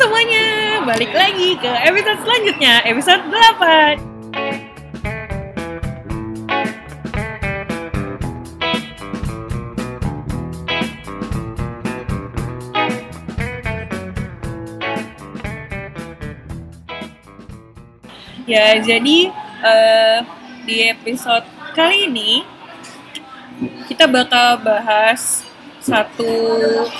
semuanya, balik lagi ke episode selanjutnya, episode 8 Ya, jadi uh, di episode kali ini kita bakal bahas satu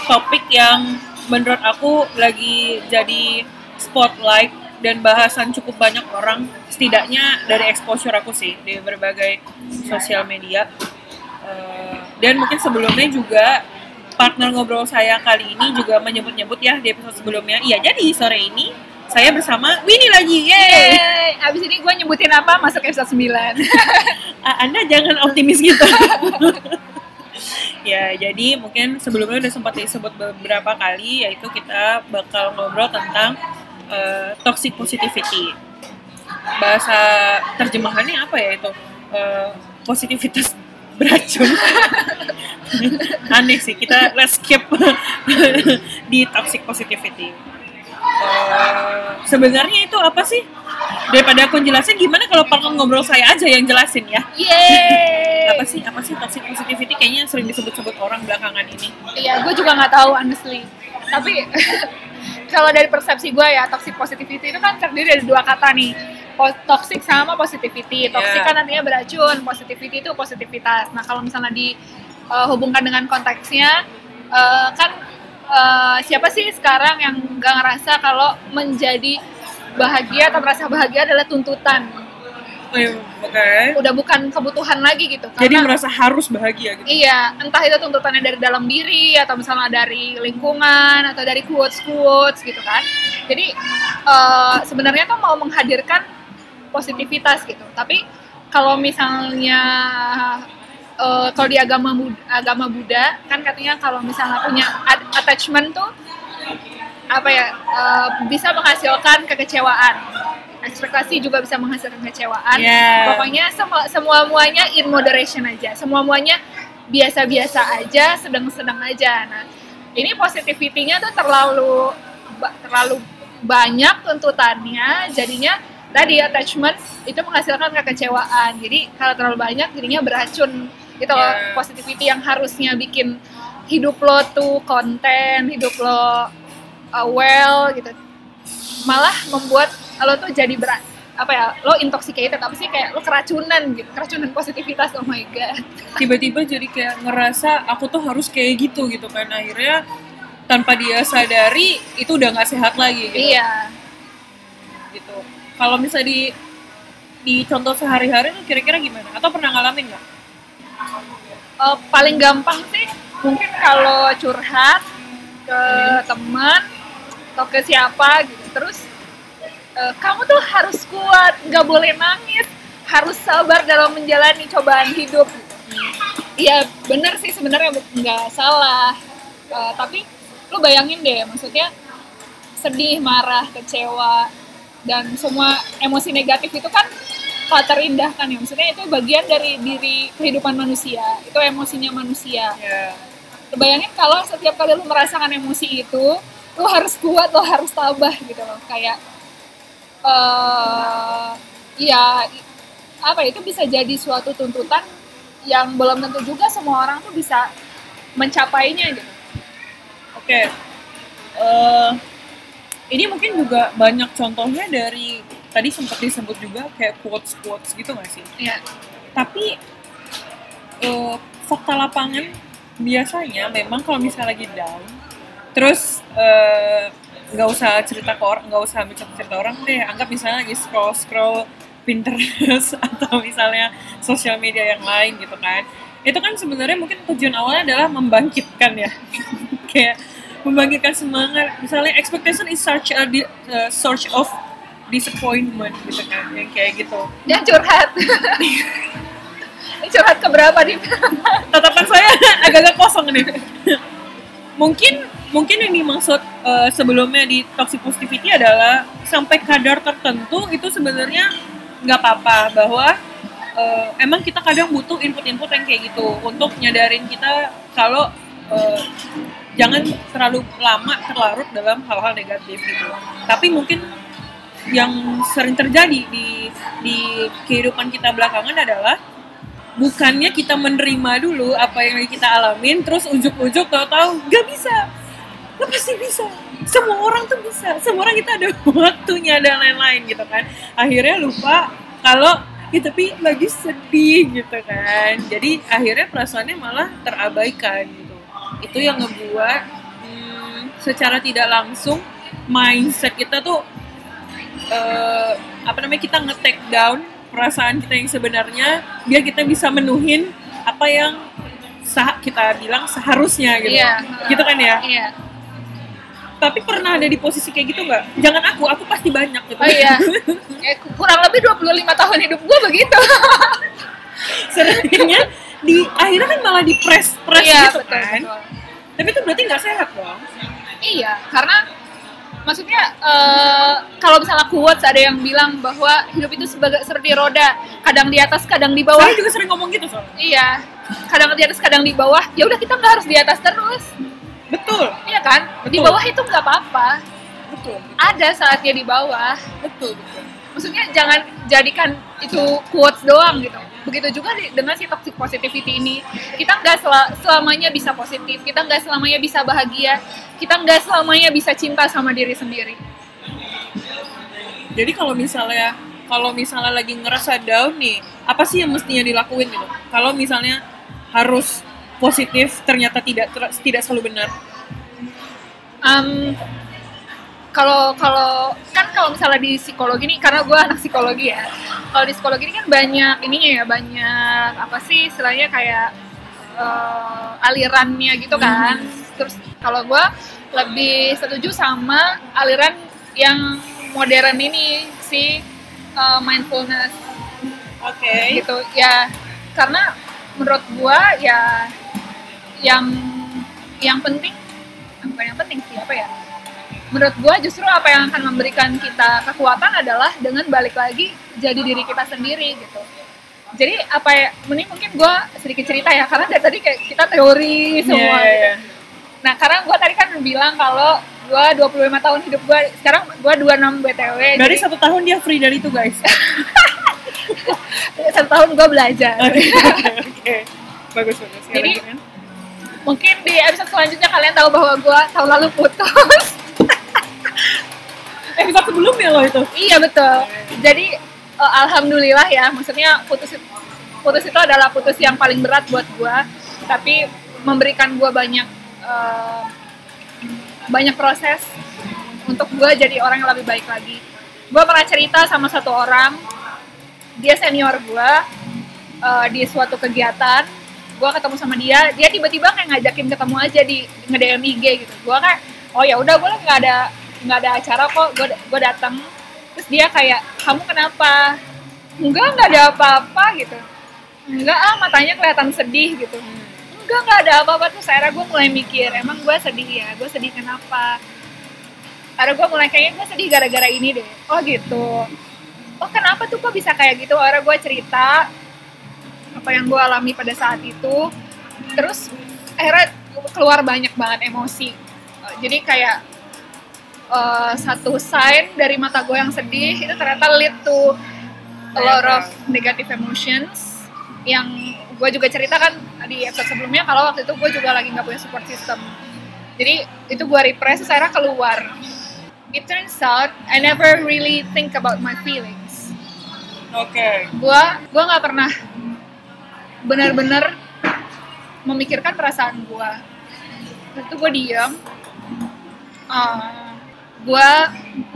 topik yang menurut aku lagi jadi spotlight dan bahasan cukup banyak orang setidaknya dari exposure aku sih di berbagai sosial media. Uh, dan mungkin sebelumnya juga partner ngobrol saya kali ini juga menyebut-nyebut ya di episode sebelumnya. Iya jadi sore ini saya bersama Winnie lagi yeay abis ini gue nyebutin apa? Masuk episode 9 Anda jangan optimis gitu ya jadi mungkin sebelumnya udah sempat disebut beberapa kali yaitu kita bakal ngobrol tentang uh, toxic positivity. Bahasa terjemahannya apa ya itu? Uh, positivitas beracun. Aneh sih kita let's skip di toxic positivity sebenarnya itu apa sih? Daripada aku jelasin gimana kalau partner ngobrol saya aja yang jelasin ya? Yeay. apa sih apa sih toxic positivity kayaknya sering disebut-sebut orang belakangan ini. Iya gue juga nggak tahu honestly. Tapi kalau dari persepsi gue ya toxic positivity itu kan terdiri dari dua kata nih. Toxic sama positivity. Toxic yeah. kan artinya beracun positivity itu positivitas. Nah kalau misalnya dihubungkan uh, dengan konteksnya uh, kan uh, siapa sih sekarang yang gak ngerasa kalau menjadi bahagia atau merasa bahagia adalah tuntutan. Oh, iya. Okay. Udah bukan kebutuhan lagi gitu. Karena, Jadi merasa harus bahagia gitu. Iya, entah itu tuntutannya dari dalam diri atau misalnya dari lingkungan atau dari quotes quotes gitu kan. Jadi uh, sebenarnya tuh mau menghadirkan positivitas gitu. Tapi kalau misalnya uh, kalau di agama Buddha, agama Buddha kan katanya kalau misalnya punya attachment tuh apa ya uh, bisa menghasilkan kekecewaan. Ekspektasi juga bisa menghasilkan kekecewaan. Yeah. pokoknya semua semua muanya in moderation aja. Semua muanya biasa-biasa aja sedang-sedang aja. Nah ini positivity-nya tuh terlalu terlalu banyak tuntutannya. Jadinya tadi attachment itu menghasilkan kekecewaan. Jadi kalau terlalu banyak jadinya beracun gitu yeah. positivity yang harusnya bikin hidup lo tuh konten hidup lo uh, well gitu. Malah membuat lo tuh jadi berat apa ya lo intoxicated apa sih kayak lo keracunan gitu keracunan positivitas oh my god. Tiba-tiba jadi kayak ngerasa aku tuh harus kayak gitu gitu kan. Akhirnya tanpa dia sadari itu udah nggak sehat lagi gitu. Iya. Gitu. Kalau misalnya di di contoh sehari-hari tuh kira-kira gimana? Atau pernah ngalamin nggak uh, paling gampang sih mungkin kalau curhat ke hmm. teman atau ke siapa gitu. Terus e, kamu tuh harus kuat nggak boleh nangis harus sabar dalam menjalani cobaan hidup. Iya bener sih sebenarnya nggak salah. E, tapi lu bayangin deh maksudnya sedih marah kecewa dan semua emosi negatif itu kan tak terindahkan ya? Maksudnya itu bagian dari diri kehidupan manusia. Itu emosinya manusia. Yeah. bayangin kalau setiap kali lu merasakan emosi itu lo harus kuat lo harus tabah gitu loh. Kayak uh, ya apa itu bisa jadi suatu tuntutan yang belum tentu juga semua orang tuh bisa mencapainya gitu. Oke. Okay. uh, eh, ini mungkin juga banyak contohnya dari tadi sempat disebut juga kayak quotes quotes gitu gak sih? Iya. tapi uh, fakta lapangan biasanya memang kalau misalnya lagi down terus eh, nggak uh, usah cerita ke orang nggak usah ambil cerita orang deh anggap misalnya lagi scroll scroll Pinterest atau misalnya sosial media yang lain gitu kan. Itu kan sebenarnya mungkin tujuan awalnya adalah membangkitkan ya. Kayak membangkitkan semangat. Misalnya expectation is such a uh, source of disappointment gitu kan yang kayak gitu. Dia curhat. Curhat ke berapa nih? Tatapan saya agak-agak kosong nih. Mungkin mungkin yang dimaksud uh, sebelumnya di toxic positivity adalah sampai kadar tertentu itu sebenarnya nggak apa-apa bahwa uh, emang kita kadang butuh input-input yang kayak gitu untuk nyadarin kita kalau uh, jangan terlalu lama terlarut dalam hal-hal negatif gitu. Tapi mungkin yang sering terjadi di di kehidupan kita belakangan adalah bukannya kita menerima dulu apa yang kita alamin terus ujuk-ujuk tahu-tahu gak bisa. Lo pasti bisa. Semua orang tuh bisa. Semua orang kita ada waktunya dan lain-lain gitu kan. Akhirnya lupa kalau ya tapi lagi sedih gitu kan. Jadi akhirnya perasaannya malah terabaikan gitu. Itu yang ngebuat hmm, secara tidak langsung mindset kita tuh eh, apa namanya kita nge-take down perasaan kita yang sebenarnya biar kita bisa menuhin apa yang sah kita bilang seharusnya gitu Iya. gitu kan ya Iya. tapi pernah ada di posisi kayak gitu nggak jangan aku aku pasti banyak gitu Oh iya. Ya, kurang lebih 25 tahun hidup gue begitu. seringnya di akhirnya kan malah di press press iya, gitu betul, kan betul. tapi itu berarti nggak sehat dong Iya, karena maksudnya eh, kalau misalnya quotes ada yang bilang bahwa hidup itu sebagai seperti roda, kadang di atas, kadang di bawah. saya juga sering ngomong gitu soalnya Iya, kadang di atas, kadang di bawah. Ya udah kita nggak harus di atas terus, betul iya kan? Di Betul. bawah itu nggak apa-apa. betul Ada saatnya di bawah. betul betul Maksudnya jangan jadikan itu quotes doang gitu. Begitu juga dengan si toxic positivity ini. Kita nggak sel- selamanya bisa positif, kita nggak selamanya bisa bahagia, kita nggak selamanya bisa cinta sama diri sendiri. jadi kalau misalnya kalau misalnya lagi ngerasa down nih apa sih yang mestinya dilakuin gitu kalau misalnya harus positif ternyata tidak ter- tidak selalu benar Em, kalau kalau kan kalau misalnya di psikologi nih karena gue anak psikologi ya. Kalau di psikologi ini kan banyak ininya ya banyak apa sih istilahnya kayak eh, alirannya gitu kan. Terus kalau gue lebih setuju sama aliran yang modern ini si eh, mindfulness. Oke. Gitu ya. Karena menurut gua ya yang yang penting bukan yang penting sih apa ya menurut gua justru apa yang akan memberikan kita kekuatan adalah dengan balik lagi jadi diri kita sendiri gitu jadi apa ya ini mungkin gua sedikit cerita ya karena dari tadi kayak kita teori semua Iya, gitu. iya. nah karena gua tadi kan bilang kalau gua 25 tahun hidup gua sekarang gua 26 btw dari jadi satu tahun dia free dari itu guys satu tahun gua belajar oke bagus bagus Ya, Jadi- lanjut, kan? mungkin di episode selanjutnya kalian tahu bahwa gue tahun lalu putus episode sebelumnya loh itu. Iya betul. Jadi eh, alhamdulillah ya maksudnya putus putus itu adalah putus yang paling berat buat gue tapi memberikan gue banyak eh, banyak proses untuk gue jadi orang yang lebih baik lagi. Gue pernah cerita sama satu orang dia senior gue eh, di suatu kegiatan. Gue ketemu sama dia dia tiba-tiba kayak ngajakin ketemu aja di nge DM IG gitu. Gue kan oh ya udah gue nggak ada nggak ada acara kok gue gue datang. Terus dia kayak kamu kenapa? Enggak nggak ada apa-apa gitu. Enggak ah matanya kelihatan sedih gitu. Enggak nggak ada apa-apa. Terus akhirnya gue mulai mikir emang gue sedih ya? Gue sedih kenapa? Akhirnya gue mulai kayaknya gue sedih gara-gara ini deh. Oh gitu. Oh kenapa tuh kok bisa kayak gitu? Akhirnya gue cerita apa yang gue alami pada saat itu. Terus akhirnya keluar banyak banget emosi. Jadi kayak eh, satu sign dari mata gue yang sedih itu ternyata lead to a lot of negative emotions yang gue juga ceritakan di episode sebelumnya kalau waktu itu gue juga lagi nggak punya support system. Jadi itu gue repress terus akhirnya keluar. It turns out I never really think about my feelings. Oke. Gue gue nggak pernah benar-benar memikirkan perasaan gue. Itu gue diam gue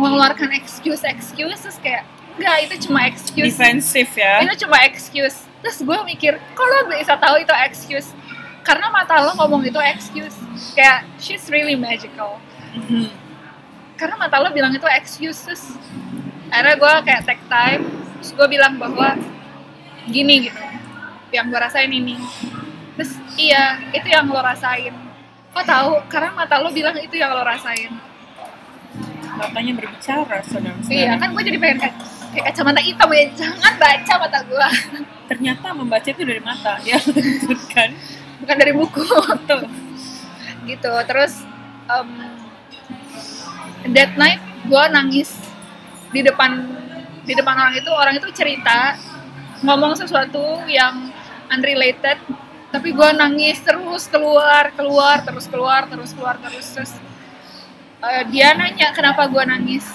mengeluarkan excuse excuse terus kayak enggak itu cuma excuse. Defensif ya? Itu cuma excuse. Terus gue mikir kok lo bisa tahu itu excuse? Karena mata lo ngomong itu excuse. Kayak she's really magical. Mhm. karena mata lo bilang itu excuse terus akhirnya gue kayak take time terus gue bilang bahwa gini gitu yang gue rasain ini. Terus iya itu yang lo rasain. Kok tahu? Karena mata lo bilang itu yang lo rasain matanya berbicara saudara iya kan gue jadi pengen kayak, kayak kacamata hitam ya. Jangan baca mata gue ternyata membaca itu dari mata ya. Kan? Bukan dari buku. Betul. Gitu terus um, that night gue nangis di depan di depan orang itu. Orang itu cerita ngomong sesuatu yang unrelated tapi gue nangis terus keluar keluar terus keluar terus keluar terus terus uh, dia nanya kenapa gue nangis?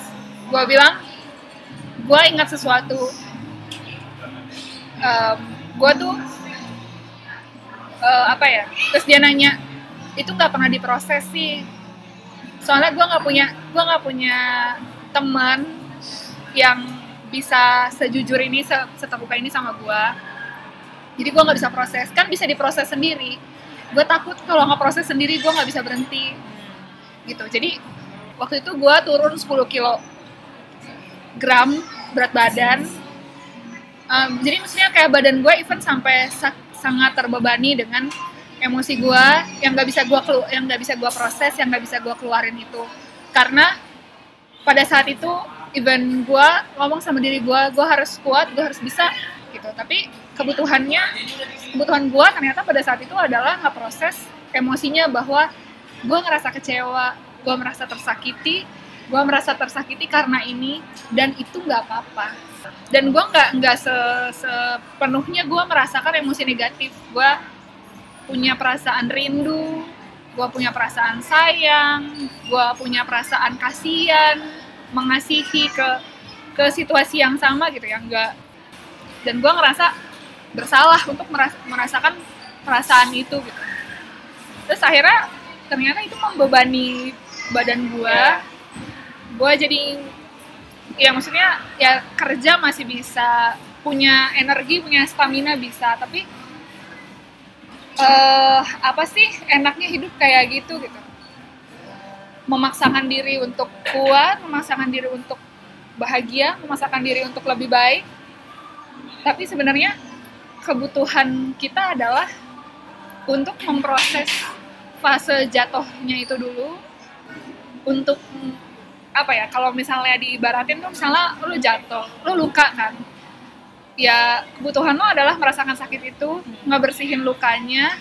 Gue bilang gue ingat sesuatu. Um, gue tuh uh, apa ya terus dia nanya itu nggak pernah diproses sih. Soalnya gue nggak punya gue nggak punya teman yang bisa sejujur ini seterbuka ini sama gue jadi gue nggak bisa proses. Kan bisa diproses sendiri. Gue takut kalau nggak proses sendiri gue nggak bisa berhenti. Gitu. Jadi waktu itu gue turun 10 kilo gram berat badan. Um, jadi maksudnya kayak badan gue even sampai sa sangat terbebani dengan emosi gue yang nggak bisa gue yang nggak bisa gue proses yang nggak bisa gue keluarin itu. Karena pada saat itu even gue ngomong sama diri gue gue harus kuat gue harus bisa gitu. Tapi kebutuhannya kebutuhan gue ternyata pada saat itu adalah nggak proses emosinya bahwa gue ngerasa kecewa gue merasa tersakiti gue merasa tersakiti karena ini dan itu nggak apa-apa. Dan gue nggak nggak se sepenuhnya gue merasakan emosi negatif. Gue punya perasaan rindu gue punya perasaan sayang gue punya perasaan kasihan mengasihi ke ke situasi yang sama gitu ya enggak dan gue ngerasa bersalah untuk meras merasakan perasaan itu gitu. Terus akhirnya ternyata itu membebani badan gue yeah. gue jadi ya maksudnya ya kerja masih bisa punya energi punya stamina bisa tapi uh, apa sih enaknya hidup kayak gitu gitu memaksakan diri untuk kuat memaksakan diri untuk bahagia memaksakan diri untuk lebih baik tapi sebenarnya kebutuhan kita adalah untuk memproses fase jatuhnya itu dulu untuk apa ya kalau misalnya diibaratin tuh misalnya lu jatuh lu luka kan. Ya kebutuhan lo adalah merasakan sakit itu ngebersihin lukanya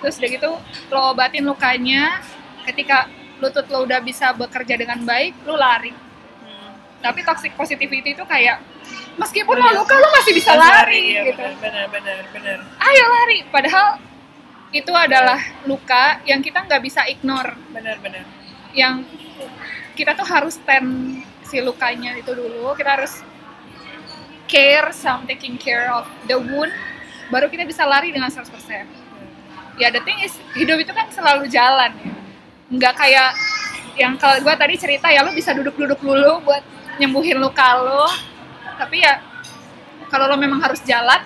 terus udah gitu lo obatin lukanya ketika lutut lo udah bisa bekerja dengan baik lo lari. Hmm. tapi toxic positivity itu kayak meskipun lo luka lo masih bisa lari, lari ya, gitu. benar benar benar ayo lari. Padahal itu adalah luka yang kita nggak bisa ignore. Benar benar yang kita tuh harus stand si lukanya itu dulu. Kita harus care some taking care of the wound baru kita bisa lari dengan 100% ya the thing is hidup itu kan selalu jalan ya. Nggak kayak yang kalau gue tadi cerita ya lo bisa duduk-duduk dulu buat nyembuhin luka lo tapi ya kalau lo memang harus jalan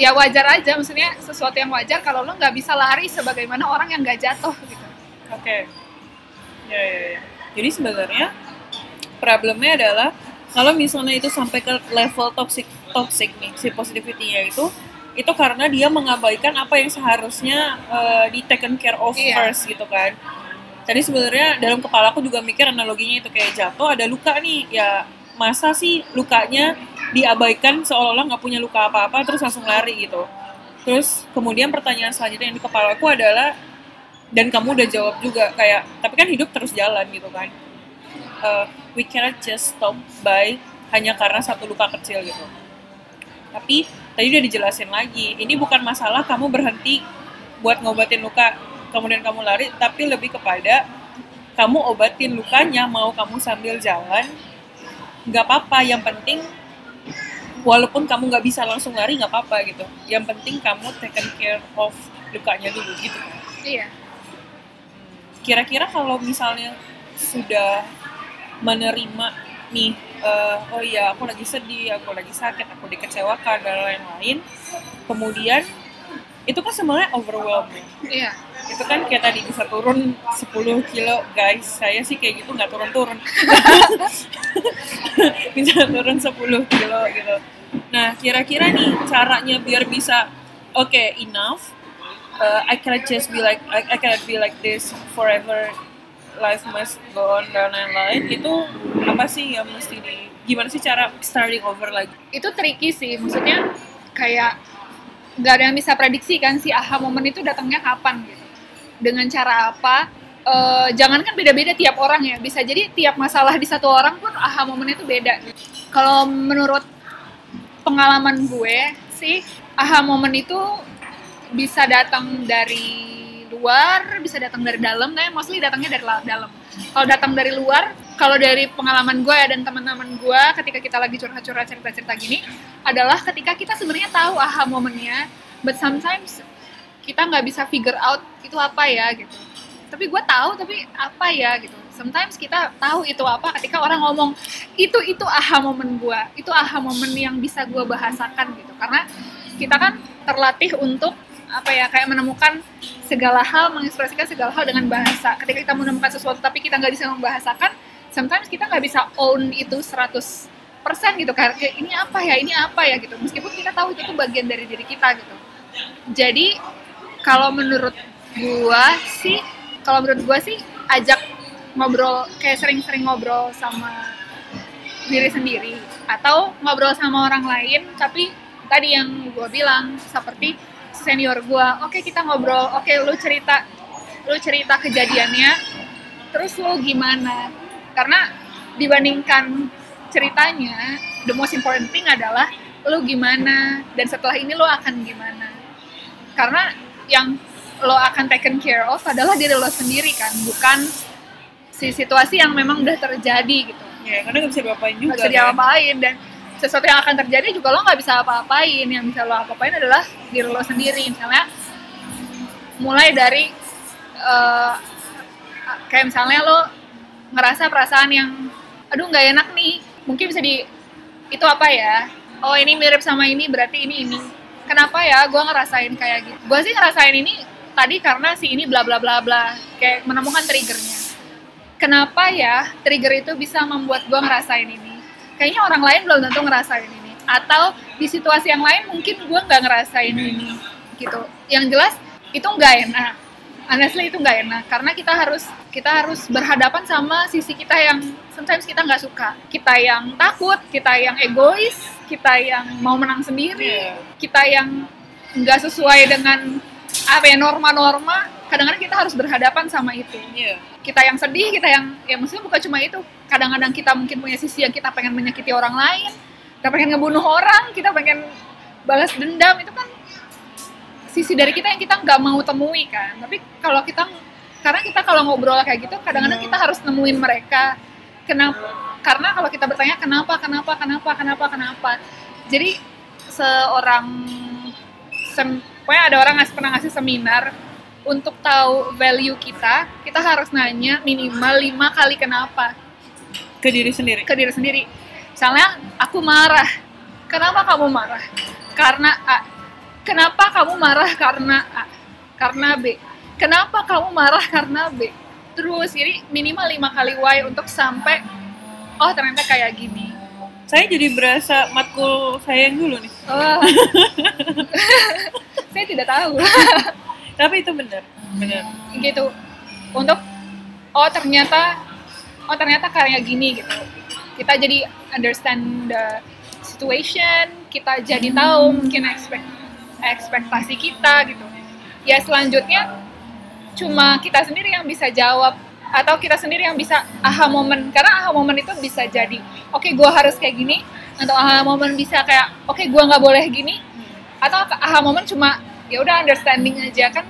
ya wajar aja. Maksudnya sesuatu yang wajar kalau lo nggak bisa lari sebagaimana orang yang nggak jatuh gitu. Oke. okay. Ya ya ya jadi sebenarnya problemnya adalah kalau misalnya itu sampai ke level toxic toxic nih si positivity-nya itu itu karena dia mengabaikan apa yang seharusnya uh, di taken care of iya. first gitu kan. Tadi sebenarnya dalam kepala aku juga mikir analoginya itu kayak jatuh ada luka nih ya masa sih lukanya diabaikan seolah-olah nggak punya luka apa-apa terus langsung lari gitu. Terus kemudian pertanyaan selanjutnya yang di kepala aku adalah dan kamu udah jawab juga kayak tapi kan hidup terus jalan gitu kan. Uh, we cannot just stop by hanya karena satu luka kecil gitu. Tapi tadi udah dijelasin lagi ini bukan masalah kamu berhenti buat ngobatin luka kemudian kamu lari tapi lebih kepada kamu obatin lukanya mau kamu sambil jalan nggak apa-apa. Yang penting walaupun kamu nggak bisa langsung lari nggak apa-apa gitu. Yang penting kamu taken care of lukanya dulu gitu. Iya kira-kira kalau misalnya sudah menerima nih uh, oh iya aku lagi sedih aku lagi sakit aku dikecewakan dan lain-lain kemudian itu kan sebenarnya overwhelming. Iya. Itu kan kayak tadi bisa turun 10 kilo guys. Saya sih kayak gitu nggak turun-turun. Bisa turun 10 kilo gitu. Nah kira-kira nih caranya biar bisa oke okay, enough uh, I cannot just be like I, I cannot be like this forever. Life must go on dan lain-lain itu apa sih yang mesti di gimana sih cara starting over lagi itu tricky sih. Maksudnya kayak nggak ada yang bisa prediksi kan si aha momen itu datangnya kapan gitu. Dengan cara apa? Eh, jangan kan beda-beda tiap orang ya. Bisa jadi tiap masalah di satu orang pun aha momennya itu beda. Kalau menurut pengalaman gue sih aha momen itu bisa datang dari luar bisa datang dari dalam nah mostly datangnya dari la- dalam. Kalau datang dari luar kalau dari pengalaman gue dan teman-teman gue ketika kita lagi curhat-curhat cerita-cerita gini adalah ketika kita sebenarnya tahu aha momennya but sometimes kita nggak bisa figure out itu apa ya gitu. Tapi gue tahu tapi apa ya gitu. Sometimes kita tahu itu apa ketika orang ngomong itu itu aha momen gue itu aha momen yang bisa gue bahasakan gitu. Karena kita kan terlatih untuk apa ya kayak menemukan segala hal mengekspresikan segala hal dengan bahasa. Ketika kita menemukan sesuatu tapi kita nggak bisa membahasakan sometimes kita nggak bisa own itu 100% gitu Kayak, ini apa ya ini apa ya? gitu. Meskipun kita tahu itu tuh bagian dari diri kita gitu. Jadi kalau menurut gua sih kalau menurut gua sih ajak ngobrol kayak sering-sering ngobrol sama diri sendiri. Atau ngobrol sama orang lain tapi tadi yang gua bilang seperti senior gua. Oke kita ngobrol. Oke lu cerita lu cerita kejadiannya. Terus lu gimana? Karena dibandingkan ceritanya the most important thing adalah lu gimana? Dan setelah ini lu akan gimana? Karena yang lo akan taken care of adalah diri lo sendiri kan? Bukan si situasi yang memang udah terjadi gitu. Ya karena nggak bisa diapain juga nggak bisa kan. diapa-apain dan sesuatu yang akan terjadi juga lo nggak bisa apa-apain. Yang bisa lo apa-apain adalah diri lo sendiri. Misalnya mulai dari eh, kayak misalnya lo ngerasa perasaan yang aduh nggak enak nih. Mungkin bisa di itu apa ya? Oh ini mirip sama ini berarti ini ini. Kenapa ya gue ngerasain kayak gitu? Gue sih ngerasain ini tadi karena si ini bla bla bla bla kayak menemukan triggernya. Kenapa ya trigger itu bisa membuat gue ngerasain ini kayaknya orang lain belum tentu ngerasain ini. Atau di situasi yang lain mungkin gue nggak ngerasain ini gitu. Yang jelas itu nggak enak. Honestly itu nggak enak. Karena kita harus kita harus berhadapan sama sisi kita yang sometimes kita nggak suka. Kita yang takut kita yang egois kita yang mau menang sendiri Iya. kita yang nggak sesuai dengan apa ya norma-norma. Kadang-kadang kita harus berhadapan sama itu. Iya. Kita yang sedih kita yang ya maksudnya bukan cuma itu. Kadang-kadang kita mungkin punya sisi yang kita pengen menyakiti orang lain kita pengen ngebunuh orang kita pengen balas dendam itu kan sisi dari kita yang kita nggak mau temui kan. Tapi kalau kita karena kita kalau ngobrol kayak gitu kadang-kadang kita harus nemuin mereka. Kenapa karena kalau kita bertanya kenapa kenapa kenapa kenapa kenapa? Jadi seorang sem, pokoknya ada orang ngasih pernah ngasih seminar untuk tahu value kita kita harus nanya minimal lima kali kenapa. Ke diri sendiri? Ke diri sendiri. Misalnya aku marah. Kenapa kamu marah? Karena A. Kenapa kamu marah karena A? Karena B. Kenapa kamu marah karena B? Terus jadi minimal lima kali why untuk sampai oh ternyata kayak gini. Saya jadi berasa matkul saya yang dulu nih. Oh. saya tidak tahu tapi itu benar benar. Gitu. Untuk oh ternyata oh ternyata kayak gini gitu. Kita jadi understand the situation kita jadi tahu mungkin expect ekspektasi kita gitu. Ya selanjutnya cuma kita sendiri yang bisa jawab atau kita sendiri yang bisa aha momen. Karena aha momen itu bisa jadi oke gua harus kayak gini atau aha momen bisa kayak oke gua nggak boleh gini atau aha momen cuma ya udah understanding aja kan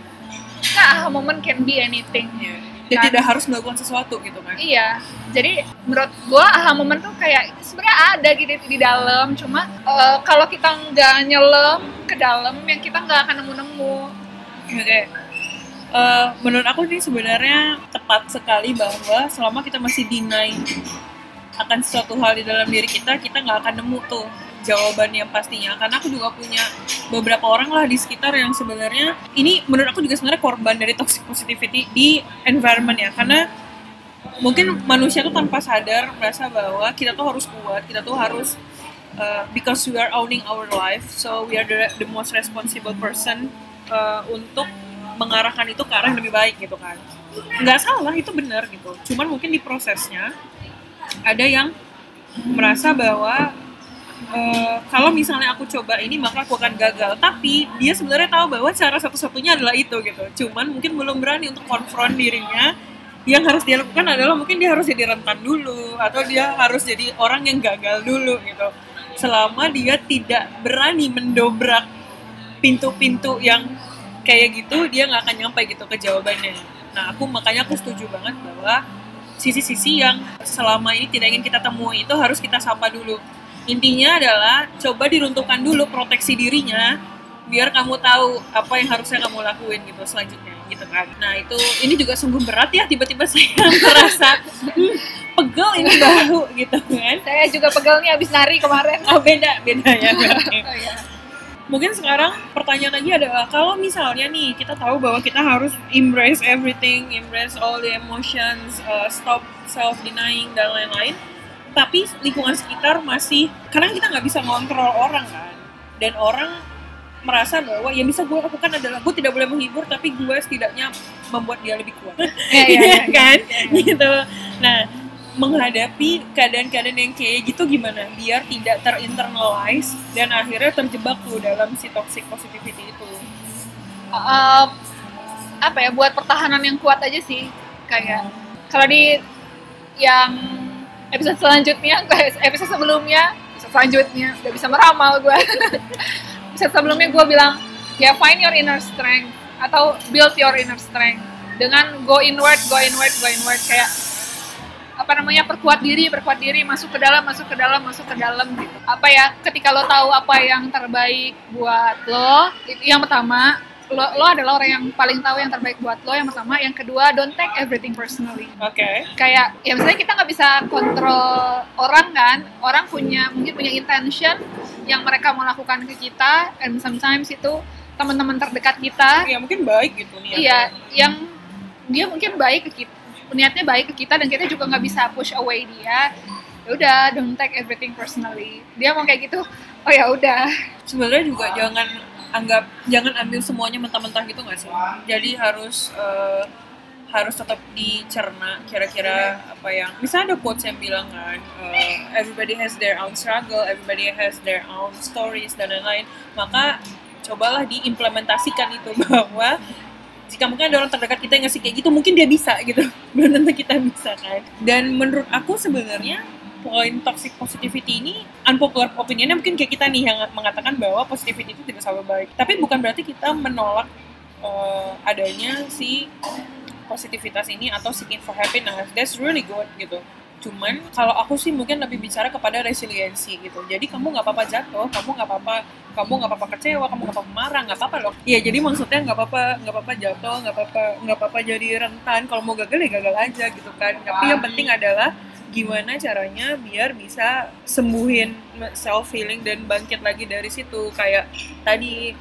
nah aha momen can be anything Iya. ya Kan. tidak harus melakukan sesuatu gitu kan Iya, jadi menurut gua aha momen tuh kayak sebenarnya ada gitu di dalam, cuma eh, kalau kita nggak nyelam ke dalam, yang kita nggak akan nemu-nemu. Oke. Eh, menurut aku ini sebenarnya tepat sekali bahwa selama kita masih deny akan sesuatu hal di dalam diri kita, kita nggak akan nemu tuh jawaban yang pastinya. Karena aku juga punya beberapa orang lah di sekitar yang sebenarnya ini menurut aku juga sebenarnya korban dari toxic positivity di environment ya. Karena mungkin manusia tuh tanpa sadar merasa bahwa kita tuh harus kuat, kita tuh harus uh, because we are owning our life, so we are the, the most responsible person uh, untuk mengarahkan itu ke arah yang lebih baik gitu kan. Nggak salah, itu benar gitu. Cuman mungkin di prosesnya ada yang merasa bahwa eh, kalau misalnya aku coba ini maka aku akan gagal. Tapi dia sebenarnya tahu bahwa cara satu-satunya adalah itu gitu. Cuman mungkin belum berani untuk konfront dirinya. Yang harus dia lakukan adalah mungkin dia harus jadi rentan dulu atau dia harus jadi orang yang gagal dulu gitu. Selama dia tidak berani mendobrak pintu-pintu yang kayak gitu dia nggak akan nyampe gitu ke jawabannya. Nah aku makanya aku setuju banget bahwa sisi-sisi yang selama ini tidak ingin kita temui itu harus kita sapa dulu intinya adalah coba diruntuhkan dulu proteksi dirinya biar kamu tahu apa yang harusnya kamu lakuin gitu selanjutnya gitu kan nah itu ini juga sungguh berat ya tiba-tiba saya merasa hmm, pegel ini bahu gitu kan Saya juga pegel nih abis nari kemarin. oh beda beda ya. Oh, iya. mungkin sekarang pertanyaan lagi adalah kalau misalnya nih kita tahu bahwa kita harus embrace everything, embrace all the emotions, uh, stop self denying dan lain-lain, tapi lingkungan sekitar masih karena kita nggak bisa ngontrol orang kan, dan orang merasa bahwa yang bisa gue lakukan adalah gue tidak boleh menghibur tapi gue setidaknya membuat dia lebih kuat. Iya, iya, iya, kan gitu. Nah menghadapi keadaan-keadaan yang kayak gitu gimana? Biar tidak terinternalize dan akhirnya terjebak tuh dalam si toxic positivity itu. Um, apa ya buat pertahanan yang kuat aja sih. Kayak kalau di yang episode selanjutnya episode sebelumnya episode selanjutnya udah bisa meramal gue episode sebelumnya gue bilang ya find your inner strength atau build your inner strength. Dengan go inward go inward go inward. Kayak apa namanya perkuat diri perkuat diri masuk ke dalam masuk ke dalam masuk ke dalam gitu. Apa ya ketika lo tahu apa yang terbaik buat lo itu yang pertama lo, lo adalah orang yang paling tahu yang terbaik buat lo yang pertama. Yang kedua don't take everything personally. Oke. Kayak ya misalnya kita nggak bisa kontrol orang kan orang punya mungkin punya intention yang mereka mau lakukan ke kita and sometimes itu teman-teman terdekat kita. Ya mungkin baik gitu nih iya yang dia mungkin baik ke kita niatnya baik ke kita dan kita juga nggak bisa push away dia. Ya udah don't take everything personally. Dia mau kayak gitu oh ya udah. Sebenarnya juga jangan anggap jangan ambil semuanya mentah-mentah gitu nggak sih? Jadi harus eh, harus tetap dicerna kira-kira apa yang misalnya ada quotes yang bilang kan eh, everybody has their own struggle everybody has their own stories dan lain-lain. Maka cobalah diimplementasikan itu bahwa jika mungkin ada orang terdekat kita yang ngasih kayak gitu mungkin dia bisa gitu. Belum tentu kita bisa kan. Dan menurut aku sebenarnya poin toxic positivity ini unpopular opinionnya mungkin kayak kita nih yang mengatakan bahwa positivity itu tidak selalu baik. Tapi bukan berarti kita menolak eh, adanya si positivitas ini atau seeking for happiness. That's really good gitu. Cuman kalau aku sih mungkin lebih bicara kepada resiliensi gitu. Jadi kamu nggak apa-apa jatuh kamu nggak apa-apa kamu nggak apa-apa kecewa kamu nggak apa-apa marah nggak apa-apa loh. Iya jadi maksudnya nggak apa-apa nggak apa-apa jatuh nggak apa-apa nggak apa-apa jadi rentan. Kalau mau gagal ya gagal aja gitu kan. Tapi yang penting adalah gimana caranya biar bisa sembuhin self healing dan bangkit lagi dari situ. Kayak tadi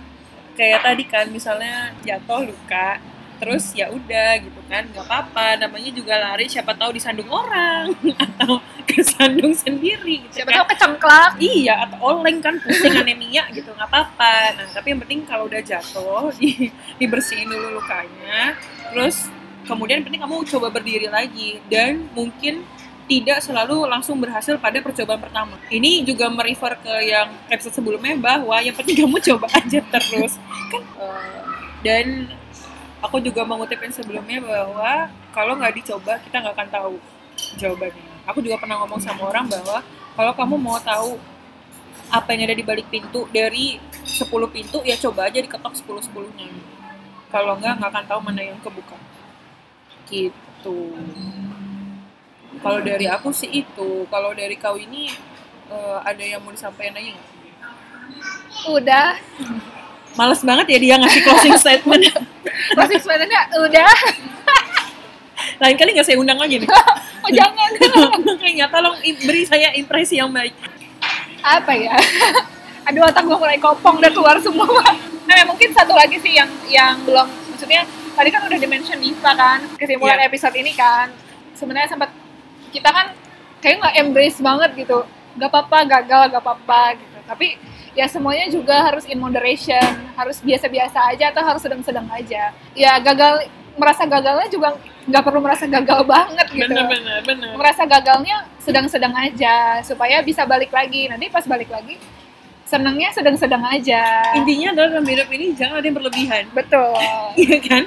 kayak tadi kan misalnya jatuh luka terus ya udah gitu kan nggak apa-apa. Namanya juga lari siapa tahu disandung orang atau kesandung sendiri gitu siapa kan. tahu kecengklak. Iya atau oleng kan pusing anemia gitu nggak apa-apa. Nah tapi yang penting kalau udah jatuh di, dibersihin dulu lukanya terus kemudian yang penting kamu coba berdiri lagi. Dan mungkin tidak selalu langsung berhasil pada percobaan pertama. Ini juga merefer ke yang episode sebelumnya bahwa yang penting kamu coba aja terus. Kan eh, dan aku juga mengutip yang sebelumnya bahwa kalau nggak dicoba kita nggak akan tahu jawabannya. Aku juga pernah ngomong sama orang bahwa kalau kamu mau tahu apa yang ada di balik pintu dari 10 pintu ya coba aja diketok 10 10-nya. Kalau nggak nggak akan tahu mana yang kebuka. Gitu. Kalau dari aku sih itu. Kalau dari kau ini eh, ada yang mau disampaikan lagi nggak? udah Males banget ya dia ngasih closing statement. closing statementnya udah Lain kali nggak saya undang lagi nih. oh jangan Makanya tolong beri saya impresi yang baik. apa ya aduh otak gue mulai kopong dan keluar semua nah mungkin satu lagi sih yang yang belum maksudnya tadi kan udah dimention Diva kan kesimpulan Iya. episode ini kan sebenarnya sempat kita kan kayak nggak embrace banget gitu. Gak apa-apa gagal gak apa-apa gitu. Tapi ya semuanya juga harus in moderation harus biasa-biasa aja atau harus sedang-sedang aja. Ya gagal merasa gagalnya juga nggak perlu merasa gagal banget gitu. Bener bener bener. merasa gagalnya sedang-sedang aja supaya bisa balik lagi. Nanti pas balik lagi senangnya sedang-sedang aja. Intinya adalah dalam hidup ini jangan ada yang berlebihan. Betul. Iya kan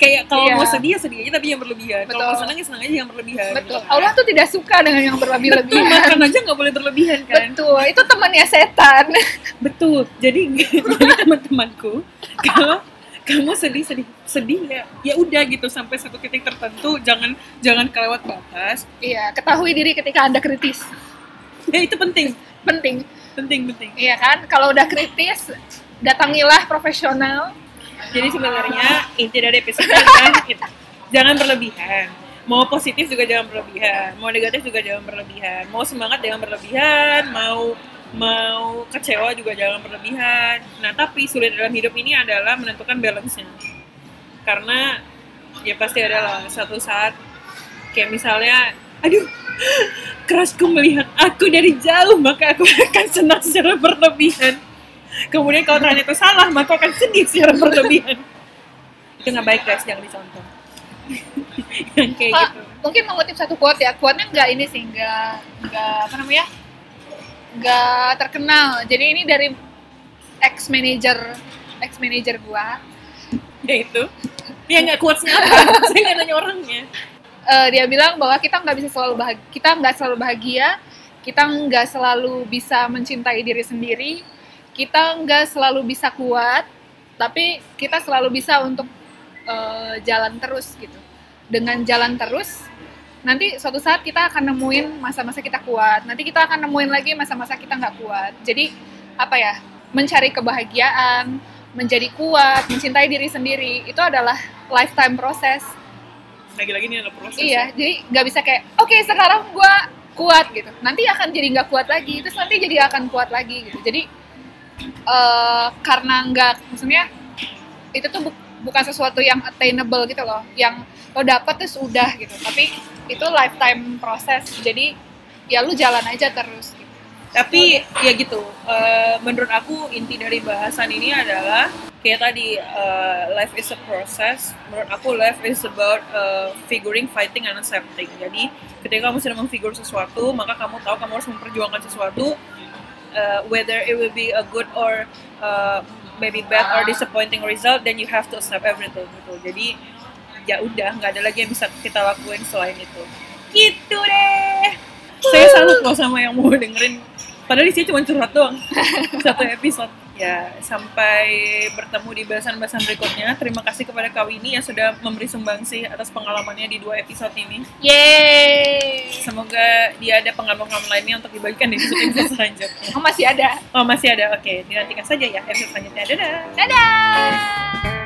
kayak kalau Iya. mau sedih ya sedih aja tapi yang berlebihan. Kalau mau Betul. senang ya senang aja yang berlebihan. Betul. Gitu. Allah tuh tidak suka dengan yang Betul, berlebih-lebihan makan aja nggak boleh berlebihan kan? Betul. Itu temannya setan. Betul. Jadi jadi teman-temanku kalau kamu sedih sedih sedih ya ya udah gitu sampai satu titik tertentu jangan jangan kelewat batas. Iya ketahui diri ketika anda kritis. Ya itu penting. Penting. Penting penting. Iya kan? Kalau udah kritis datangilah profesional jadi sebenarnya inti dari episode ini itu. jangan berlebihan. Mau positif juga jangan berlebihan. Mau negatif juga jangan berlebihan. Mau semangat jangan berlebihan. Mau mau kecewa juga jangan berlebihan. Nah tapi sulit dalam hidup ini adalah menentukan balance-nya. Karena ya pasti adalah satu saat kayak misalnya aduh kerasku melihat aku dari jauh maka aku akan senang secara berlebihan kemudian kalau ternyata itu salah maka akan sedih secara berlebihan. Itu nggak baik guys jangan dicontoh. Yang kayak Ah, gitu. mungkin mengutip satu quote ya. Quote-nya nggak ini sih nggak nggak apa namanya nggak terkenal. Jadi ini dari ex manager ex manager gua. Ya itu. Ya nggak quotesnya apa saya nggak nanya orangnya. Eh, dia bilang bahwa kita nggak bisa selalu bahagia kita nggak selalu bahagia kita nggak selalu bisa mencintai diri sendiri kita nggak selalu bisa kuat tapi kita selalu bisa untuk eh, jalan terus gitu dengan jalan terus nanti suatu saat kita akan nemuin masa-masa kita kuat nanti kita akan nemuin lagi masa-masa kita nggak kuat jadi apa ya mencari kebahagiaan menjadi kuat mencintai diri sendiri itu adalah lifetime proses lagi-lagi ini adalah proses Iya, jadi nggak bisa kayak, oke sekarang gua kuat gitu. Nanti akan jadi nggak kuat lagi, terus nanti jadi akan kuat lagi gitu. Jadi eh karena nggak, maksudnya itu tuh bu- bukan sesuatu yang attainable gitu loh, yang lo dapet terus udah gitu. Tapi itu lifetime proses, jadi ya lu jalan aja terus. Gitu. tapi ya gitu eh, menurut aku inti dari bahasan ini adalah kayak tadi eh, life is a process menurut aku life is about eh, figuring fighting and accepting jadi ketika kamu sedang memfigure sesuatu maka kamu tahu kamu harus memperjuangkan sesuatu eh, whether it will be a good or eh, maybe bad or disappointing result then you have to accept everything gitu. Jadi ya udah nggak ada lagi yang bisa kita lakuin selain itu. Gitu deh. Saya salut loh sama yang mau dengerin. Padahal di sini cuma curhat doang. Satu episode ya sampai bertemu di bahasan-bahasan berikutnya terima kasih kepada Kak Winnie yang sudah memberi sumbangsi atas pengalamannya di dua episode ini Yeay! semoga dia ada pengalaman lainnya untuk dibagikan di episode selanjutnya Oh masih ada. oh masih ada oke dinantikan saja ya episode selanjutnya dadah Dadah!